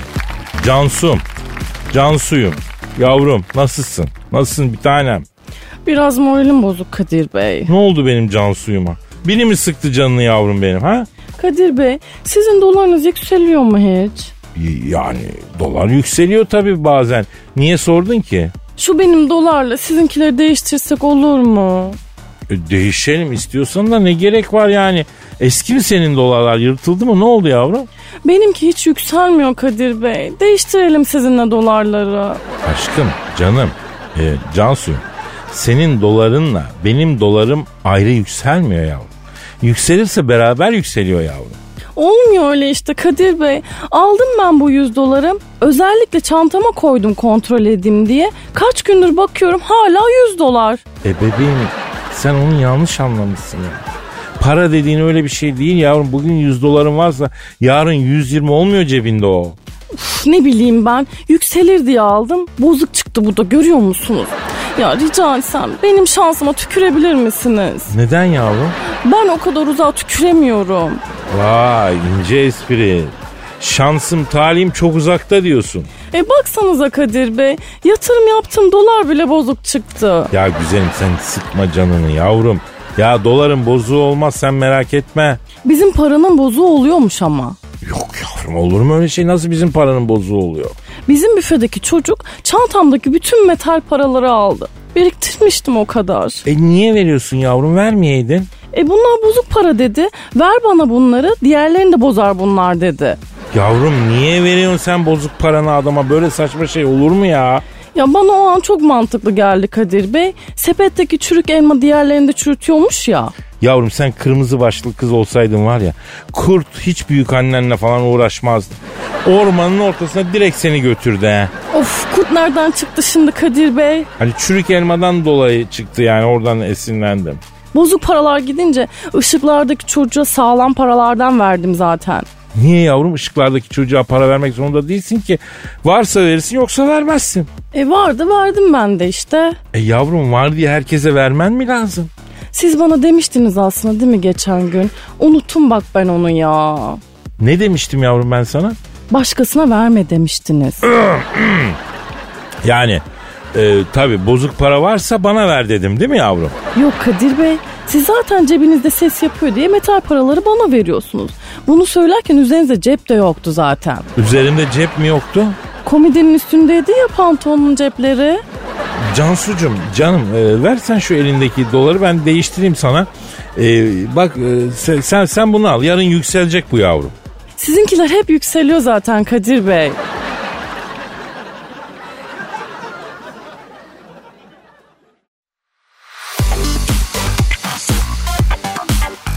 Cansum. Cansuyum. Yavrum nasılsın? Nasılsın bir tanem? Biraz moralim bozuk Kadir Bey. Ne oldu benim can suyuma? Biri mi sıktı canını yavrum benim ha? Kadir Bey sizin dolarınız yükseliyor mu hiç? Yani dolar yükseliyor tabii bazen. Niye sordun ki? Şu benim dolarla sizinkileri değiştirsek olur mu? E, değişelim istiyorsan da ne gerek var yani? Eski mi senin dolarlar yırtıldı mı ne oldu yavrum? Benimki hiç yükselmiyor Kadir Bey. Değiştirelim sizinle dolarları. Aşkım canım e, Cansu senin dolarınla benim dolarım ayrı yükselmiyor yavrum. Yükselirse beraber yükseliyor yavrum. Olmuyor öyle işte Kadir Bey. Aldım ben bu 100 dolarım. Özellikle çantama koydum kontrol edeyim diye. Kaç gündür bakıyorum hala 100 dolar. E bebeğim sen onu yanlış anlamışsın ya. Para dediğin öyle bir şey değil yavrum. Bugün 100 doların varsa yarın 120 olmuyor cebinde o. Üf, ne bileyim ben yükselir diye aldım. Bozuk çıktı bu da görüyor musunuz? Ya rica etsem benim şansıma tükürebilir misiniz? Neden yavrum? Ben o kadar uzağa tüküremiyorum. Vay ince espri. Şansım talim çok uzakta diyorsun. E baksanıza Kadir Bey yatırım yaptım dolar bile bozuk çıktı. Ya güzelim sen sıkma canını yavrum. Ya doların bozuğu olmaz sen merak etme. Bizim paranın bozuğu oluyormuş ama. Yok yavrum olur mu öyle şey nasıl bizim paranın bozuğu oluyor? Bizim büfedeki çocuk çantamdaki bütün metal paraları aldı. Biriktirmiştim o kadar. E niye veriyorsun yavrum vermeyeydin? E bunlar bozuk para dedi. Ver bana bunları diğerlerini de bozar bunlar dedi. Yavrum niye veriyorsun sen bozuk paranı adama böyle saçma şey olur mu ya? Ya bana o an çok mantıklı geldi Kadir Bey. Sepetteki çürük elma diğerlerini de çürütüyormuş ya. Yavrum sen kırmızı başlı kız olsaydın var ya kurt hiç büyük annenle falan uğraşmazdı. Ormanın ortasına direkt seni götürdü he. Of kurt nereden çıktı şimdi Kadir Bey? Hani çürük elmadan dolayı çıktı yani oradan esinlendim. Bozuk paralar gidince ışıklardaki çocuğa sağlam paralardan verdim zaten. Niye yavrum ışıklardaki çocuğa para vermek zorunda değilsin ki. Varsa verirsin yoksa vermezsin. E vardı verdim ben de işte. E yavrum var diye herkese vermen mi lazım? Siz bana demiştiniz aslında değil mi geçen gün? Unuttum bak ben onu ya. Ne demiştim yavrum ben sana? Başkasına verme demiştiniz. Yani e, tabi bozuk para varsa bana ver dedim değil mi yavrum? Yok Kadir Bey siz zaten cebinizde ses yapıyor diye metal paraları bana veriyorsunuz. Bunu söylerken üzerinizde cep de yoktu zaten. Üzerimde cep mi yoktu? Komedinin üstündeydi ya pantolonun cepleri. Cansucum canım e, versen şu elindeki doları ben değiştireyim sana. E, bak e, sen sen bunu al yarın yükselecek bu yavrum. Sizinkiler hep yükseliyor zaten Kadir Bey.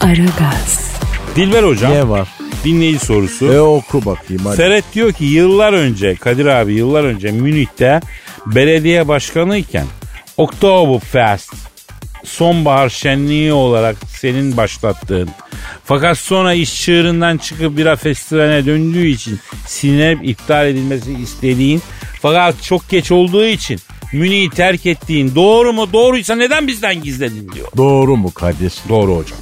Aragaz, Dilber hocam Ne var? dinleyici sorusu. E oku bakayım hadi. Ferret diyor ki yıllar önce Kadir abi yıllar önce Münih'te belediye başkanı iken Oktoberfest sonbahar şenliği olarak senin başlattığın fakat sonra iş çığırından çıkıp bira festivaline döndüğü için sinirlenip iptal edilmesi istediğin fakat çok geç olduğu için Münih'i terk ettiğin doğru mu doğruysa neden bizden gizledin diyor. Doğru mu Kadir? Doğru hocam.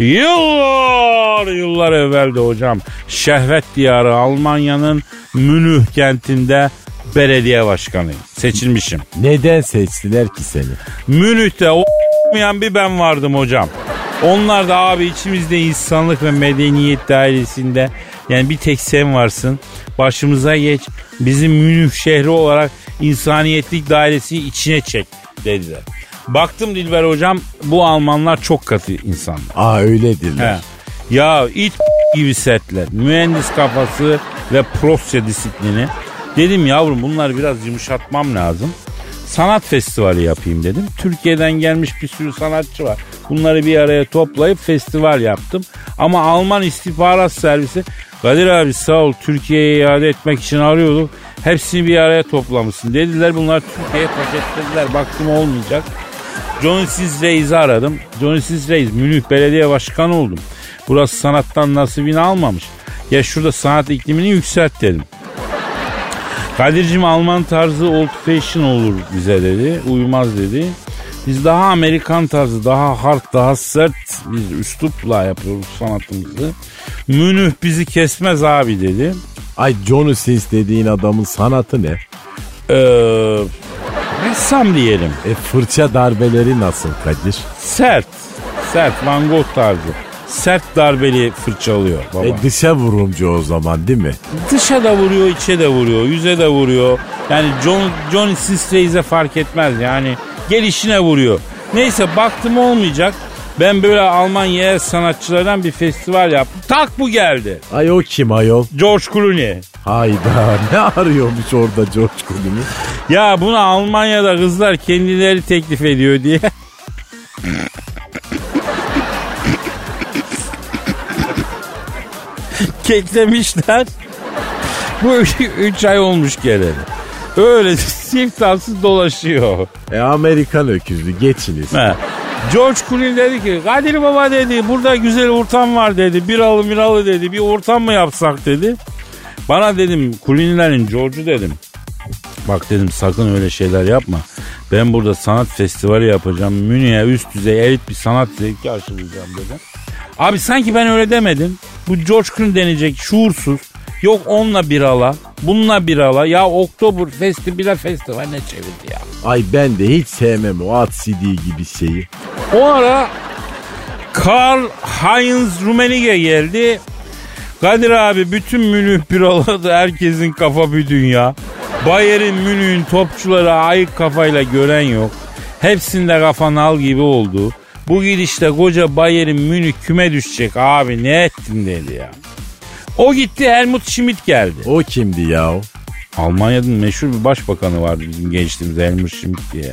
Yıllar yıllar evvelde hocam şehvet diyarı Almanya'nın Münih kentinde belediye başkanıyım. Seçilmişim. Neden seçtiler ki seni? Münih'te olmayan bir ben vardım hocam. Onlar da abi içimizde insanlık ve medeniyet dairesinde yani bir tek sen varsın. Başımıza geç. Bizim Münih şehri olarak insaniyetlik dairesi içine çek dediler. Baktım Dilber hocam bu Almanlar çok katı insanlar. Aa öyledirler. He. Ya it gibi setler, mühendis kafası ve prosya disiplini. Dedim yavrum bunları biraz yumuşatmam lazım. Sanat festivali yapayım dedim. Türkiye'den gelmiş bir sürü sanatçı var. Bunları bir araya toplayıp festival yaptım. Ama Alman istihbarat servisi Kadir abi sağ ol Türkiye'ye iade etmek için arıyorduk. Hepsini bir araya toplamışsın. Dediler bunlar Türkiye'ye paketlediler. Baktım olmayacak. Johnny Sis Reis'i aradım. Johnny Sis Reis Münih Belediye Başkanı oldum. Burası sanattan nasibini almamış. Ya şurada sanat iklimini yükselt dedim. Kadir'cim Alman tarzı old fashion olur bize dedi. Uymaz dedi. Biz daha Amerikan tarzı, daha hard, daha sert bir üslupla yapıyoruz sanatımızı. Münih bizi kesmez abi dedi. Ay Johnny Sins dediğin adamın sanatı ne? Ee, Ressam diyelim. E fırça darbeleri nasıl Kadir? Sert. Sert Van Gogh tarzı. Sert darbeli fırçalıyor baba. E dışa vurumcu o zaman değil mi? Dışa da vuruyor, içe de vuruyor, yüze de vuruyor. Yani John, Johnny Sistrace'e fark etmez yani. Gelişine vuruyor. Neyse baktım olmayacak. Ben böyle Alman yerel sanatçılardan bir festival yaptım. Tak bu geldi. Ay o kim ayol? George Clooney. Hayda ne arıyormuş orada George Clooney? Ya buna Almanya'da kızlar kendileri teklif ediyor diye. Keklemişler. Bu üç, üç ay olmuş geleli. Öyle siftahsız dolaşıyor. E Amerikan öküzü geçiniz. He. George Clooney dedi ki Kadir Baba dedi burada güzel ortam var dedi. Biralı miralı dedi. Bir ortam mı yapsak dedi. Bana dedim Clooney'lerin George'u dedim. Bak dedim sakın öyle şeyler yapma. Ben burada sanat festivali yapacağım. Münih'e üst düzey elit bir sanat zevki aşılayacağım dedim. Abi sanki ben öyle demedim. Bu George Clooney denecek şuursuz. Yok onunla bir ala, bununla bir ala. Ya Oktober Festival festival ne çevirdi ya. Ay ben de hiç sevmem o at CD gibi şeyi. O ara Karl Heinz Rummenigge geldi. Kadir abi bütün Münih biraları herkesin kafa bir dünya. Bayer'in Münih'in topçuları ayık kafayla gören yok. Hepsinde kafa nal gibi oldu. Bu gidişte koca Bayer'in Münih küme düşecek abi ne ettin dedi ya. O gitti Helmut Schmidt geldi. O kimdi ya? Almanya'nın meşhur bir başbakanı vardı bizim gençliğimizde Helmut Schmidt diye.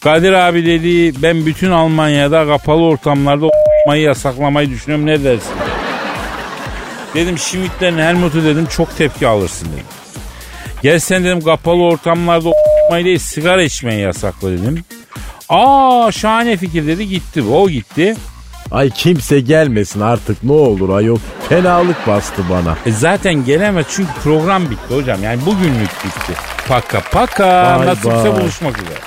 Kadir abi dedi ben bütün Almanya'da kapalı ortamlarda o**mayı yasaklamayı düşünüyorum ne dersin? Dedim Schmidt'lerin Helmut'u dedim çok tepki alırsın dedim. Gel sen dedim kapalı ortamlarda o**mayı değil sigara içmeyi yasakla dedim. Aa şahane fikir dedi gitti o gitti. Ay kimse gelmesin artık ne olur ayol. Fenalık bastı bana. E zaten gelemez çünkü program bitti hocam yani bugünlük bitti. Paka paka Bye nasipse bye. buluşmak üzere.